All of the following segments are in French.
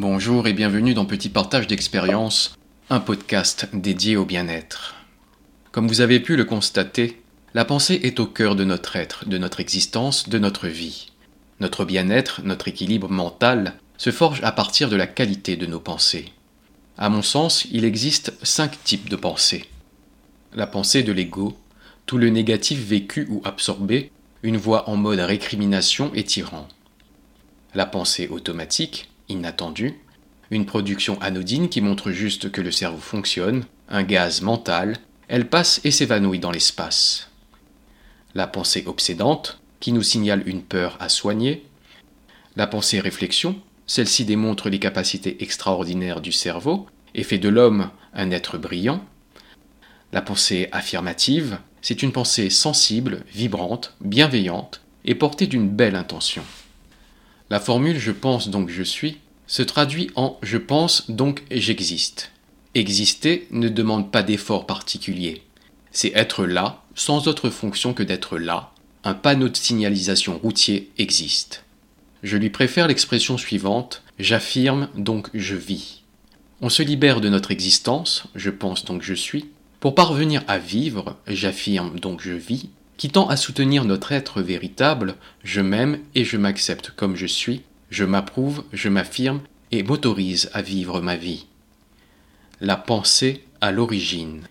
Bonjour et bienvenue dans Petit Partage d'expérience, un podcast dédié au bien-être. Comme vous avez pu le constater, la pensée est au cœur de notre être, de notre existence, de notre vie. Notre bien-être, notre équilibre mental se forge à partir de la qualité de nos pensées. À mon sens, il existe cinq types de pensées. La pensée de l'ego, tout le négatif vécu ou absorbé, une voix en mode récrimination et tyran. La pensée automatique, inattendu, une production anodine qui montre juste que le cerveau fonctionne, un gaz mental, elle passe et s'évanouit dans l'espace. La pensée obsédante, qui nous signale une peur à soigner. La pensée réflexion, celle-ci démontre les capacités extraordinaires du cerveau et fait de l'homme un être brillant. La pensée affirmative, c'est une pensée sensible, vibrante, bienveillante et portée d'une belle intention. La formule je pense donc je suis se traduit en je pense donc j'existe. Exister ne demande pas d'effort particulier. C'est être là, sans autre fonction que d'être là. Un panneau de signalisation routier existe. Je lui préfère l'expression suivante j'affirme donc je vis. On se libère de notre existence, je pense donc je suis, pour parvenir à vivre, j'affirme donc je vis, qui tend à soutenir notre être véritable, je m'aime et je m'accepte comme je suis, je m'approuve, je m'affirme et m'autorise à vivre ma vie. La pensée à l'origine.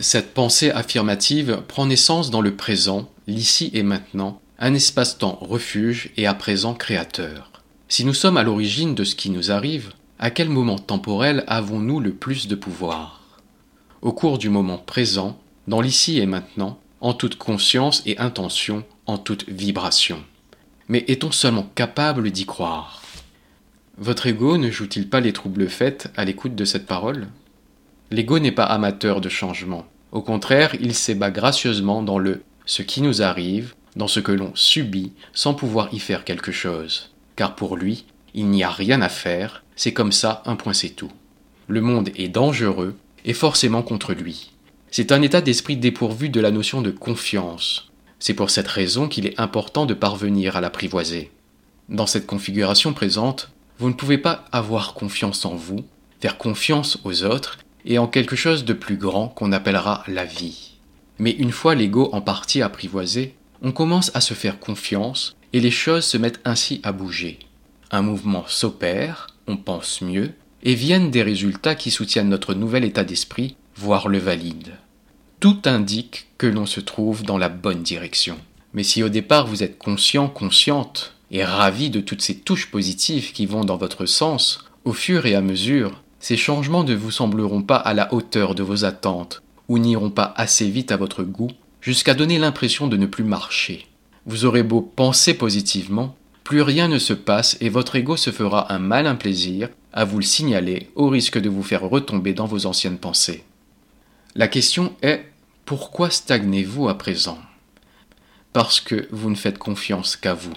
Cette pensée affirmative prend naissance dans le présent, l'ici et maintenant, un espace-temps refuge et à présent créateur. Si nous sommes à l'origine de ce qui nous arrive, à quel moment temporel avons-nous le plus de pouvoir? Au cours du moment présent, dans l'ici et maintenant, en toute conscience et intention, en toute vibration. Mais est-on seulement capable d'y croire? Votre ego ne joue-t-il pas les troubles faits à l'écoute de cette parole? L'ego n'est pas amateur de changement. Au contraire, il s'ébat gracieusement dans le ce qui nous arrive, dans ce que l'on subit, sans pouvoir y faire quelque chose. Car pour lui, il n'y a rien à faire, c'est comme ça, un point c'est tout. Le monde est dangereux et forcément contre lui. C'est un état d'esprit dépourvu de la notion de confiance. C'est pour cette raison qu'il est important de parvenir à l'apprivoiser. Dans cette configuration présente, vous ne pouvez pas avoir confiance en vous, faire confiance aux autres et en quelque chose de plus grand qu'on appellera la vie. Mais une fois l'ego en partie apprivoisé, on commence à se faire confiance et les choses se mettent ainsi à bouger. Un mouvement s'opère, on pense mieux, et viennent des résultats qui soutiennent notre nouvel état d'esprit voire le valide. Tout indique que l'on se trouve dans la bonne direction. Mais si au départ vous êtes conscient, consciente, et ravi de toutes ces touches positives qui vont dans votre sens, au fur et à mesure, ces changements ne vous sembleront pas à la hauteur de vos attentes, ou n'iront pas assez vite à votre goût, jusqu'à donner l'impression de ne plus marcher. Vous aurez beau penser positivement, plus rien ne se passe et votre ego se fera un malin plaisir à vous le signaler au risque de vous faire retomber dans vos anciennes pensées. La question est pourquoi stagnez-vous à présent? Parce que vous ne faites confiance qu'à vous.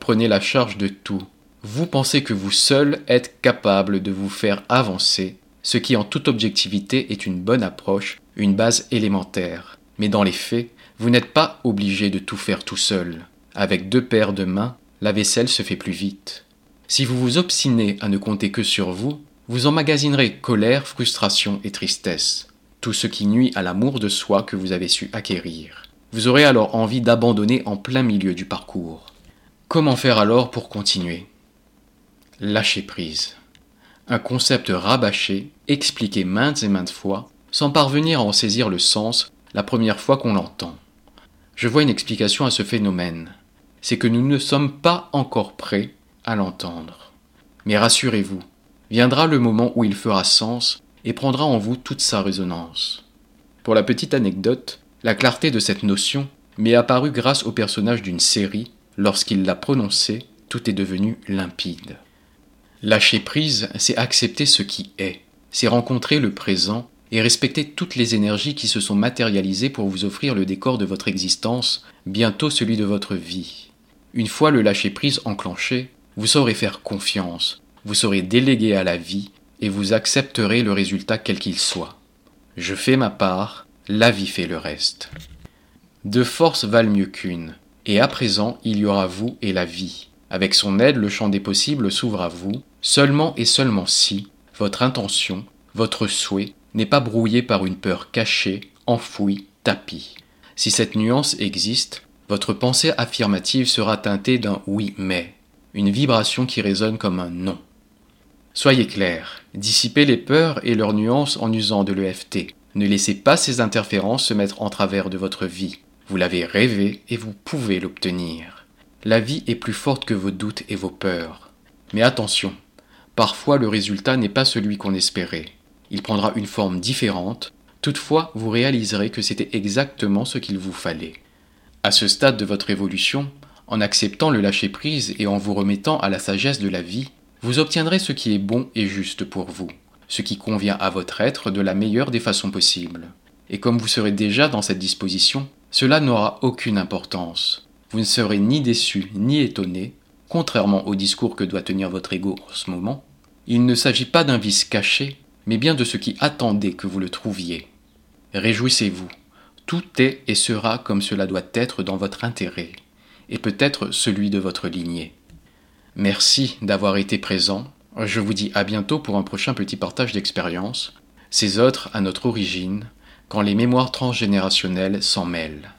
Prenez la charge de tout. Vous pensez que vous seul êtes capable de vous faire avancer, ce qui en toute objectivité est une bonne approche, une base élémentaire. Mais dans les faits, vous n'êtes pas obligé de tout faire tout seul. Avec deux paires de mains, la vaisselle se fait plus vite. Si vous vous obstinez à ne compter que sur vous, vous emmagasinerez colère, frustration et tristesse tout ce qui nuit à l'amour de soi que vous avez su acquérir. Vous aurez alors envie d'abandonner en plein milieu du parcours. Comment faire alors pour continuer? Lâcher prise. Un concept rabâché, expliqué maintes et maintes fois, sans parvenir à en saisir le sens la première fois qu'on l'entend. Je vois une explication à ce phénomène. C'est que nous ne sommes pas encore prêts à l'entendre. Mais rassurez-vous, viendra le moment où il fera sens et prendra en vous toute sa résonance. Pour la petite anecdote, la clarté de cette notion m'est apparue grâce au personnage d'une série, lorsqu'il l'a prononcée, tout est devenu limpide. Lâcher prise, c'est accepter ce qui est, c'est rencontrer le présent et respecter toutes les énergies qui se sont matérialisées pour vous offrir le décor de votre existence, bientôt celui de votre vie. Une fois le lâcher prise enclenché, vous saurez faire confiance, vous saurez déléguer à la vie et vous accepterez le résultat quel qu'il soit. Je fais ma part, la vie fait le reste. Deux forces valent mieux qu'une, et à présent il y aura vous et la vie. Avec son aide, le champ des possibles s'ouvre à vous, seulement et seulement si votre intention, votre souhait n'est pas brouillé par une peur cachée, enfouie, tapie. Si cette nuance existe, votre pensée affirmative sera teintée d'un oui mais, une vibration qui résonne comme un non. Soyez clair, dissipez les peurs et leurs nuances en usant de l'EFT. Ne laissez pas ces interférences se mettre en travers de votre vie. Vous l'avez rêvé et vous pouvez l'obtenir. La vie est plus forte que vos doutes et vos peurs. Mais attention, parfois le résultat n'est pas celui qu'on espérait. Il prendra une forme différente, toutefois vous réaliserez que c'était exactement ce qu'il vous fallait. À ce stade de votre évolution, en acceptant le lâcher-prise et en vous remettant à la sagesse de la vie, vous obtiendrez ce qui est bon et juste pour vous, ce qui convient à votre être de la meilleure des façons possibles. Et comme vous serez déjà dans cette disposition, cela n'aura aucune importance. Vous ne serez ni déçu ni étonné, contrairement au discours que doit tenir votre ego en ce moment. Il ne s'agit pas d'un vice caché, mais bien de ce qui attendait que vous le trouviez. Réjouissez-vous, tout est et sera comme cela doit être dans votre intérêt, et peut-être celui de votre lignée. Merci d'avoir été présent. Je vous dis à bientôt pour un prochain petit partage d'expérience. Ces autres à notre origine, quand les mémoires transgénérationnelles s'en mêlent.